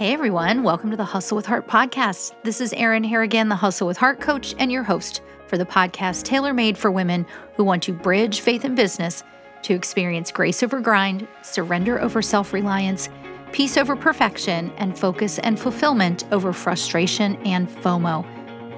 Hey everyone, welcome to the Hustle with Heart podcast. This is Erin Harrigan, the Hustle with Heart coach and your host for the podcast tailor made for women who want to bridge faith and business to experience grace over grind, surrender over self reliance, peace over perfection, and focus and fulfillment over frustration and FOMO.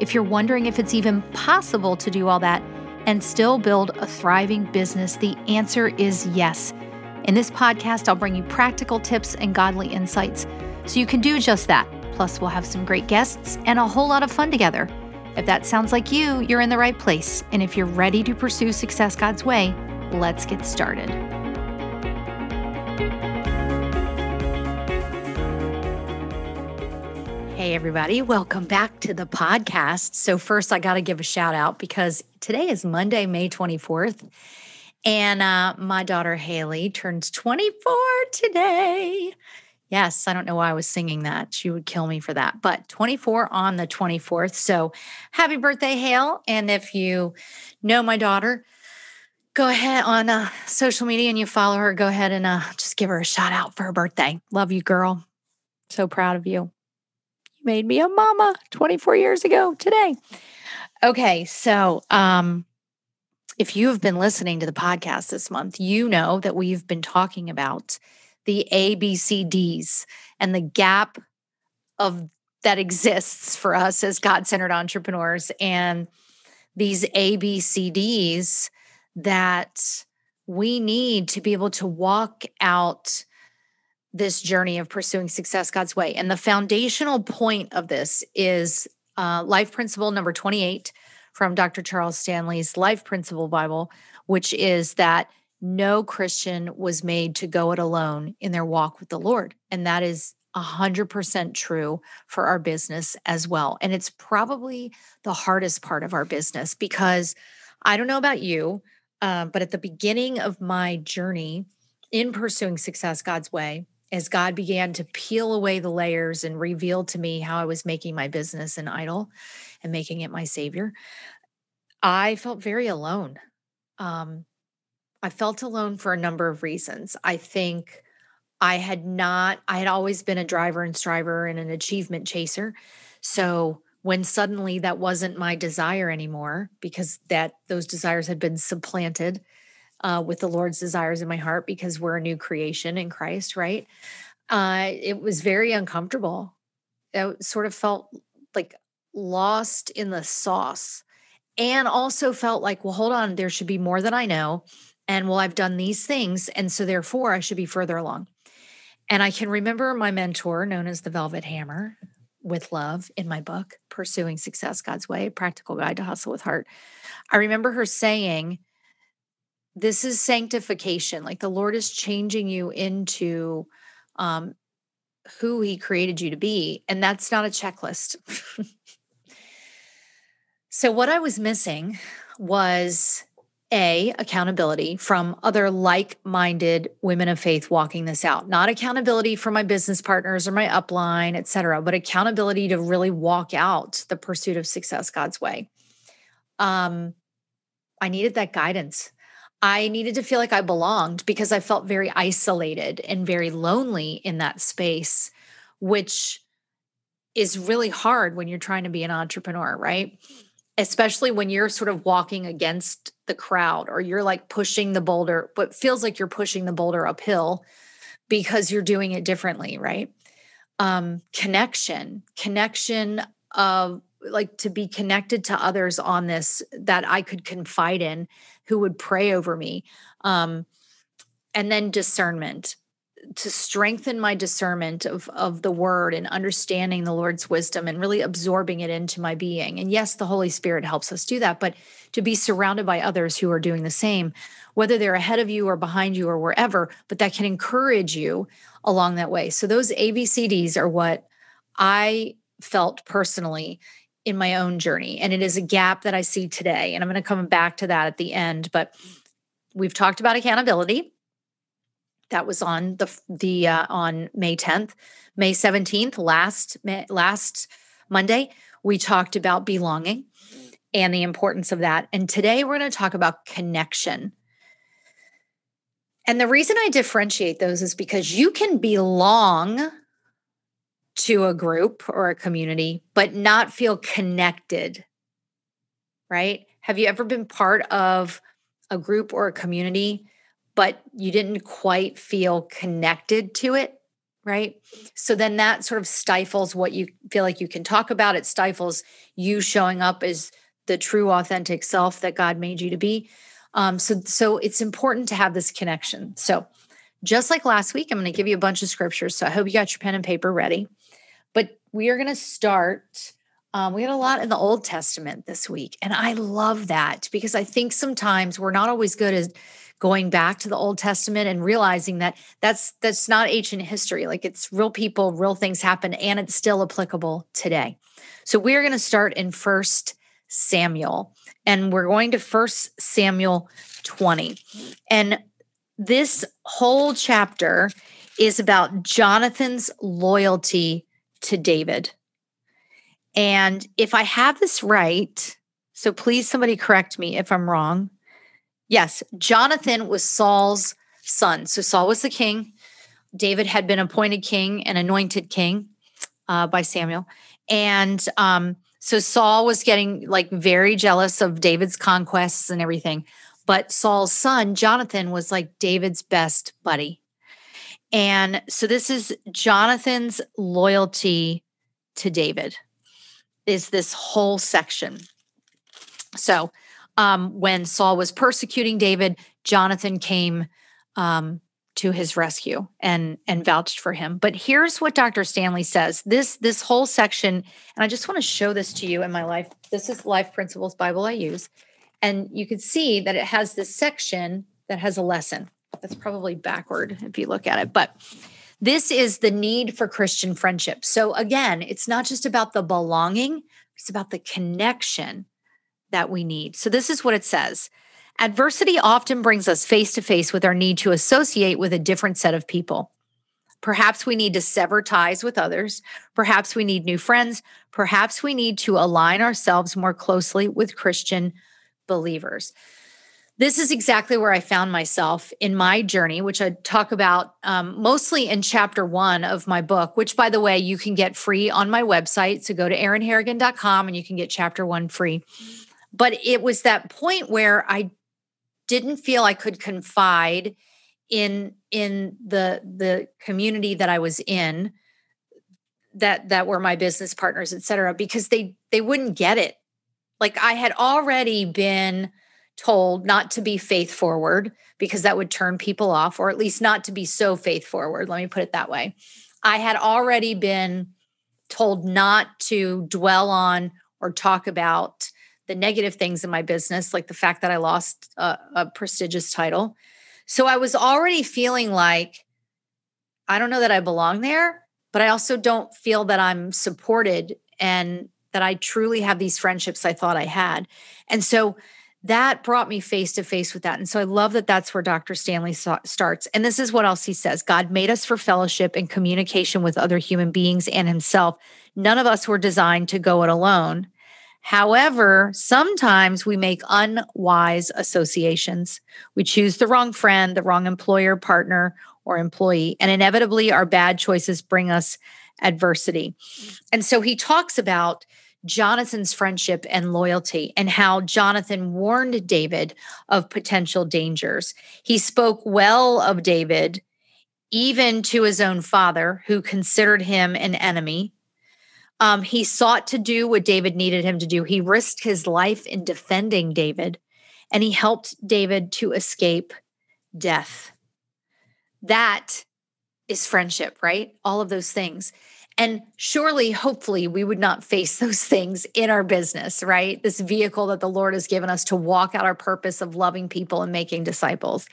If you're wondering if it's even possible to do all that and still build a thriving business, the answer is yes. In this podcast, I'll bring you practical tips and godly insights so you can do just that. Plus, we'll have some great guests and a whole lot of fun together. If that sounds like you, you're in the right place. And if you're ready to pursue success God's way, let's get started. Hey, everybody, welcome back to the podcast. So, first, I got to give a shout out because today is Monday, May 24th. And uh, my daughter Hailey turns 24 today. Yes, I don't know why I was singing that. She would kill me for that. But 24 on the 24th. So happy birthday, Hale. And if you know my daughter, go ahead on uh, social media and you follow her, go ahead and uh, just give her a shout out for her birthday. Love you, girl. So proud of you. You made me a mama 24 years ago today. Okay, so um, if you have been listening to the podcast this month, you know that we've been talking about the ABCDs and the gap of that exists for us as God-centered entrepreneurs and these ABCDs that we need to be able to walk out this journey of pursuing success God's way. And the foundational point of this is uh, life principle number 28 from Dr. Charles Stanley's Life Principle Bible, which is that no Christian was made to go it alone in their walk with the Lord. And that is 100% true for our business as well. And it's probably the hardest part of our business because I don't know about you, uh, but at the beginning of my journey in pursuing success God's way, as God began to peel away the layers and reveal to me how I was making my business an idol and making it my savior, I felt very alone. Um, I felt alone for a number of reasons. I think I had not, I had always been a driver and striver and an achievement chaser. So when suddenly that wasn't my desire anymore, because that those desires had been supplanted uh, with the Lord's desires in my heart, because we're a new creation in Christ, right? Uh, it was very uncomfortable. I sort of felt like lost in the sauce and also felt like, well, hold on, there should be more than I know and well i've done these things and so therefore i should be further along. And i can remember my mentor known as the velvet hammer with love in my book pursuing success god's way practical guide to hustle with heart. I remember her saying this is sanctification. Like the lord is changing you into um, who he created you to be and that's not a checklist. So what i was missing was a accountability from other like-minded women of faith walking this out. Not accountability for my business partners or my upline et cetera but accountability to really walk out the pursuit of success god's way. Um i needed that guidance. I needed to feel like i belonged because i felt very isolated and very lonely in that space which is really hard when you're trying to be an entrepreneur right especially when you're sort of walking against the crowd or you're like pushing the boulder, but feels like you're pushing the boulder uphill because you're doing it differently, right? Um, connection, connection of like to be connected to others on this that I could confide in who would pray over me. Um, and then discernment to strengthen my discernment of of the word and understanding the Lord's wisdom and really absorbing it into my being. And yes, the Holy Spirit helps us do that, but to be surrounded by others who are doing the same, whether they're ahead of you or behind you or wherever, but that can encourage you along that way. So those ABCDs are what I felt personally in my own journey and it is a gap that I see today and I'm going to come back to that at the end, but we've talked about accountability that was on the the uh, on May 10th, May 17th, last last Monday, we talked about belonging and the importance of that. And today we're going to talk about connection. And the reason I differentiate those is because you can belong to a group or a community, but not feel connected, right? Have you ever been part of a group or a community, but you didn't quite feel connected to it? Right. So then that sort of stifles what you feel like you can talk about. It stifles you showing up as the true, authentic self that God made you to be. Um, so, so it's important to have this connection. So, just like last week, I'm going to give you a bunch of scriptures. So I hope you got your pen and paper ready. But we are going to start. Um, we had a lot in the Old Testament this week. And I love that because I think sometimes we're not always good at going back to the Old Testament and realizing that that's that's not ancient history. Like it's real people, real things happen, and it's still applicable today. So we're going to start in First Samuel, and we're going to First Samuel 20. And this whole chapter is about Jonathan's loyalty to David. And if I have this right, so please somebody correct me if I'm wrong. Yes, Jonathan was Saul's son. So Saul was the king. David had been appointed king and anointed king uh, by Samuel. And um, so Saul was getting like very jealous of David's conquests and everything. But Saul's son, Jonathan, was like David's best buddy. And so this is Jonathan's loyalty to David is this whole section. So um, when Saul was persecuting David, Jonathan came um, to his rescue and and vouched for him. But here's what Dr. Stanley says. This this whole section, and I just want to show this to you in my life. This is Life Principles Bible I use. And you can see that it has this section that has a lesson. That's probably backward if you look at it. But this is the need for Christian friendship. So again, it's not just about the belonging, it's about the connection that we need. So this is what it says. Adversity often brings us face to face with our need to associate with a different set of people. Perhaps we need to sever ties with others. Perhaps we need new friends. Perhaps we need to align ourselves more closely with Christian believers this is exactly where I found myself in my journey, which I talk about um, mostly in chapter one of my book, which, by the way, you can get free on my website. So go to erinharrigan.com and you can get chapter one free. But it was that point where I didn't feel I could confide in in the the community that I was in that that were my business partners et cetera because they they wouldn't get it like i had already been told not to be faith forward because that would turn people off, or at least not to be so faith forward. Let me put it that way. I had already been told not to dwell on or talk about the negative things in my business, like the fact that I lost a, a prestigious title. So I was already feeling like, I don't know that I belong there, but I also don't feel that I'm supported and that I truly have these friendships I thought I had. And so that brought me face to face with that. And so I love that that's where Dr. Stanley starts. And this is what else he says God made us for fellowship and communication with other human beings and himself. None of us were designed to go it alone. However, sometimes we make unwise associations. We choose the wrong friend, the wrong employer, partner, or employee, and inevitably our bad choices bring us adversity. And so he talks about Jonathan's friendship and loyalty and how Jonathan warned David of potential dangers. He spoke well of David, even to his own father, who considered him an enemy. Um, he sought to do what David needed him to do. He risked his life in defending David, and he helped David to escape death. That is friendship, right? All of those things. And surely, hopefully, we would not face those things in our business, right? This vehicle that the Lord has given us to walk out our purpose of loving people and making disciples.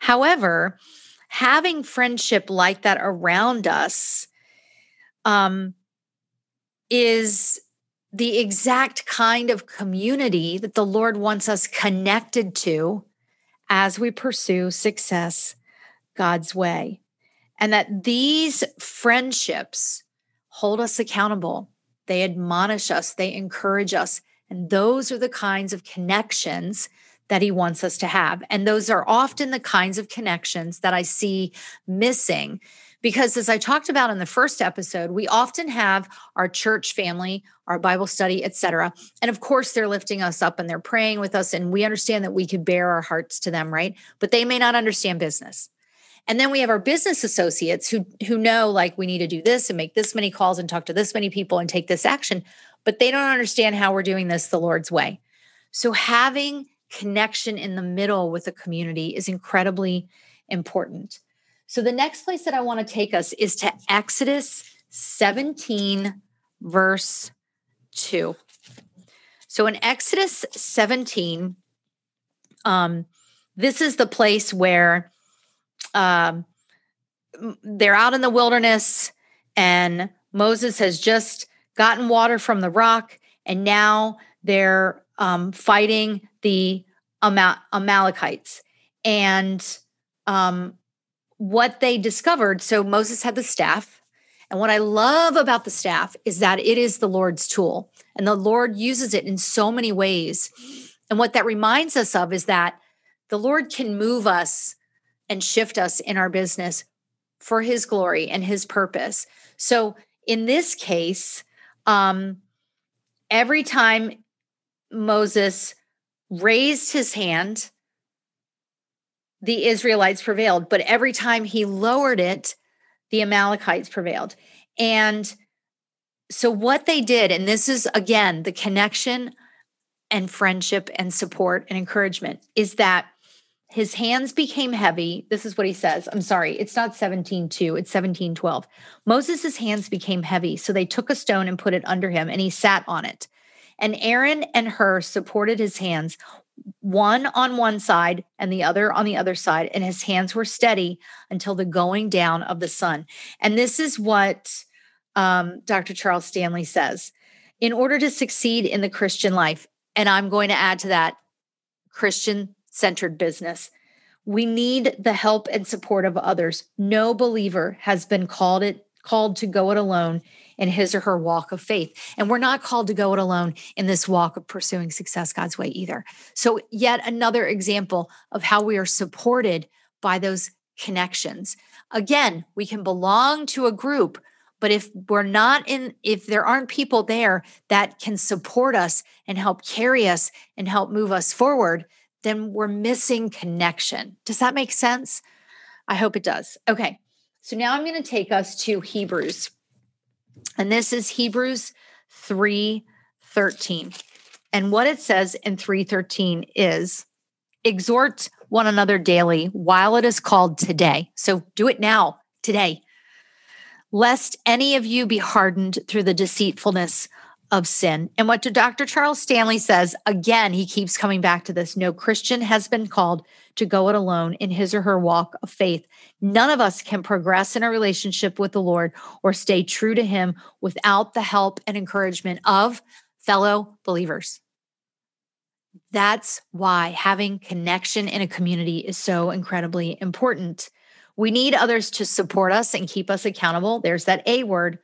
However, having friendship like that around us um, is the exact kind of community that the Lord wants us connected to as we pursue success God's way. And that these friendships hold us accountable. They admonish us, they encourage us. And those are the kinds of connections that he wants us to have. And those are often the kinds of connections that I see missing. Because as I talked about in the first episode, we often have our church family, our Bible study, etc. And of course, they're lifting us up and they're praying with us. And we understand that we could bear our hearts to them, right? But they may not understand business. And then we have our business associates who who know like we need to do this and make this many calls and talk to this many people and take this action, but they don't understand how we're doing this the Lord's way. So having connection in the middle with the community is incredibly important. So the next place that I want to take us is to Exodus 17 verse 2. So in Exodus 17 um this is the place where um, they're out in the wilderness and Moses has just gotten water from the rock and now they're um, fighting the Amal- Amalekites. And um, what they discovered so Moses had the staff. And what I love about the staff is that it is the Lord's tool, and the Lord uses it in so many ways. And what that reminds us of is that the Lord can move us and shift us in our business for his glory and his purpose. So in this case, um, every time Moses raised his hand, the Israelites prevailed. But every time he lowered it, the Amalekites prevailed. And so, what they did, and this is again the connection and friendship and support and encouragement, is that his hands became heavy. This is what he says. I'm sorry, it's not 17 2, it's 17 12. Moses' hands became heavy, so they took a stone and put it under him, and he sat on it. And Aaron and Hur supported his hands, one on one side and the other on the other side, and his hands were steady until the going down of the sun. And this is what um, Dr. Charles Stanley says. In order to succeed in the Christian life, and I'm going to add to that Christian centered business. We need the help and support of others. No believer has been called it called to go it alone in his or her walk of faith. And we're not called to go it alone in this walk of pursuing success God's way either. So yet another example of how we are supported by those connections. Again, we can belong to a group, but if we're not in, if there aren't people there that can support us and help carry us and help move us forward, then we're missing connection. Does that make sense? I hope it does. Okay. So now I'm going to take us to Hebrews. And this is Hebrews 3:13. And what it says in 3:13 is exhort one another daily while it is called today. So do it now, today. Lest any of you be hardened through the deceitfulness of sin. And what Dr. Charles Stanley says, again, he keeps coming back to this no Christian has been called to go it alone in his or her walk of faith. None of us can progress in a relationship with the Lord or stay true to him without the help and encouragement of fellow believers. That's why having connection in a community is so incredibly important. We need others to support us and keep us accountable. There's that A word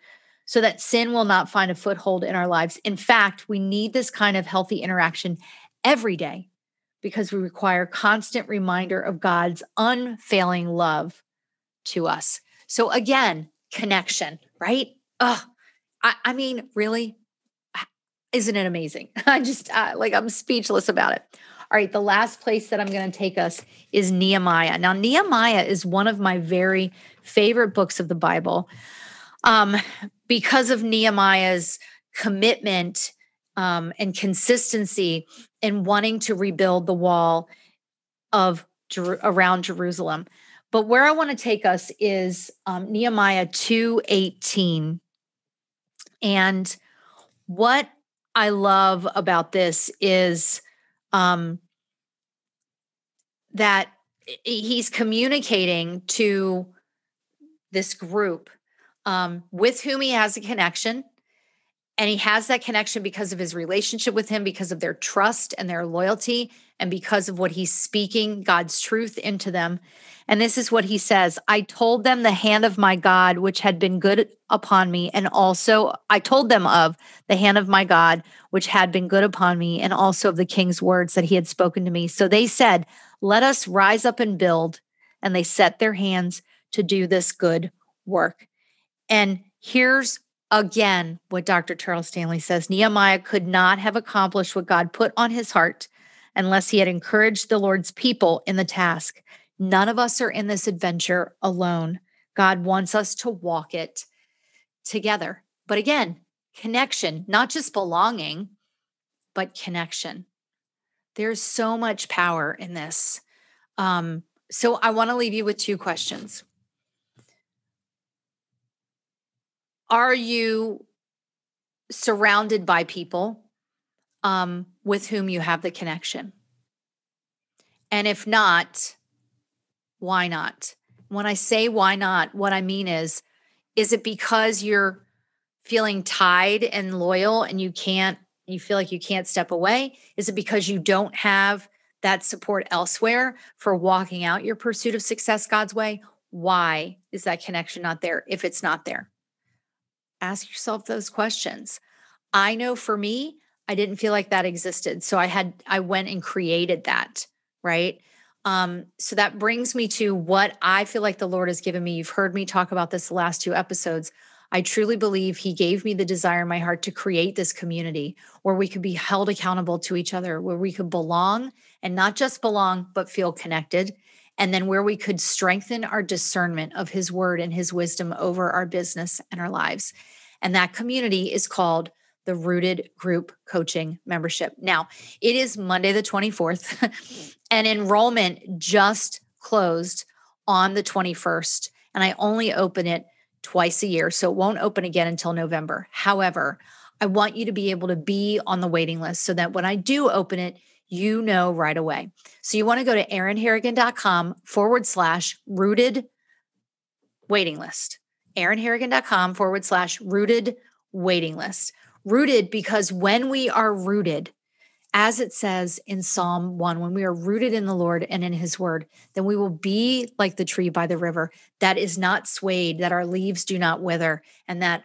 so that sin will not find a foothold in our lives. In fact, we need this kind of healthy interaction every day because we require constant reminder of God's unfailing love to us. So again, connection, right? Oh, I, I mean, really, isn't it amazing? I just uh, like I'm speechless about it. All right, the last place that I'm going to take us is Nehemiah. Now, Nehemiah is one of my very favorite books of the Bible um, because of Nehemiah's commitment um, and consistency in wanting to rebuild the wall of around Jerusalem. But where I want to take us is um, Nehemiah 2:18. And what I love about this is um, that he's communicating to this group um, with whom he has a connection And he has that connection because of his relationship with him, because of their trust and their loyalty, and because of what he's speaking God's truth into them. And this is what he says I told them the hand of my God, which had been good upon me. And also, I told them of the hand of my God, which had been good upon me, and also of the king's words that he had spoken to me. So they said, Let us rise up and build. And they set their hands to do this good work. And here's again what Dr. Charles Stanley says Nehemiah could not have accomplished what God put on his heart unless he had encouraged the Lord's people in the task. None of us are in this adventure alone. God wants us to walk it together. But again, connection, not just belonging, but connection. There's so much power in this. Um, so I want to leave you with two questions. Are you surrounded by people um, with whom you have the connection? And if not, why not? When I say why not, what I mean is, is it because you're feeling tied and loyal and you can't, you feel like you can't step away? Is it because you don't have that support elsewhere for walking out your pursuit of success God's way? Why is that connection not there if it's not there? Ask yourself those questions. I know for me, I didn't feel like that existed. So I had, I went and created that, right? Um, so that brings me to what I feel like the Lord has given me. You've heard me talk about this the last two episodes. I truly believe He gave me the desire in my heart to create this community where we could be held accountable to each other, where we could belong and not just belong, but feel connected. And then where we could strengthen our discernment of His word and His wisdom over our business and our lives. And that community is called the Rooted Group Coaching Membership. Now, it is Monday, the 24th, and enrollment just closed on the 21st. And I only open it twice a year. So it won't open again until November. However, I want you to be able to be on the waiting list so that when I do open it, you know right away. So you want to go to erinharrigan.com forward slash rooted waiting list. erinharrigan.com forward slash rooted waiting list rooted because when we are rooted, as it says in Psalm 1, when we are rooted in the Lord and in his word, then we will be like the tree by the river that is not swayed, that our leaves do not wither, and that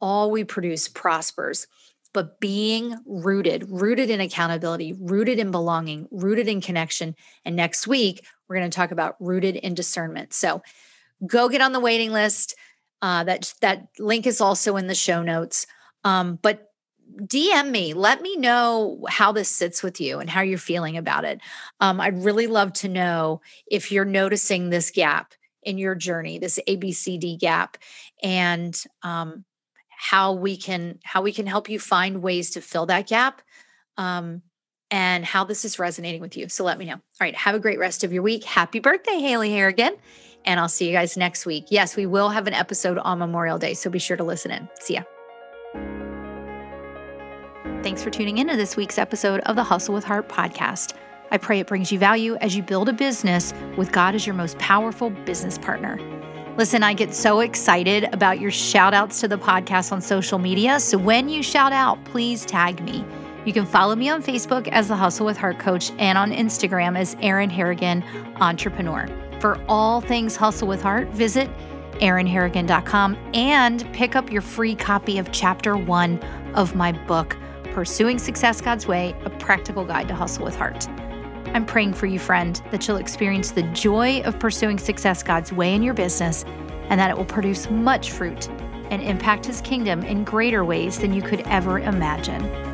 all we produce prospers. But being rooted, rooted in accountability, rooted in belonging, rooted in connection. And next week, we're going to talk about rooted in discernment. So go get on the waiting list. Uh, that, that link is also in the show notes. Um, but DM me, let me know how this sits with you and how you're feeling about it. Um, I'd really love to know if you're noticing this gap in your journey, this ABCD gap, and um, how we can how we can help you find ways to fill that gap. Um, and how this is resonating with you. So let me know. All right. Have a great rest of your week. Happy birthday, Hailey Harrigan. And I'll see you guys next week. Yes, we will have an episode on Memorial Day. So be sure to listen in. See ya. Thanks for tuning in to this week's episode of the Hustle with Heart podcast. I pray it brings you value as you build a business with God as your most powerful business partner. Listen, I get so excited about your shout outs to the podcast on social media. So when you shout out, please tag me. You can follow me on Facebook as the Hustle with Heart Coach and on Instagram as Erin Harrigan Entrepreneur. For all things Hustle with Heart, visit erinharrigan.com and pick up your free copy of chapter one of my book. Pursuing Success God's Way, a practical guide to hustle with heart. I'm praying for you, friend, that you'll experience the joy of pursuing success God's way in your business and that it will produce much fruit and impact His kingdom in greater ways than you could ever imagine.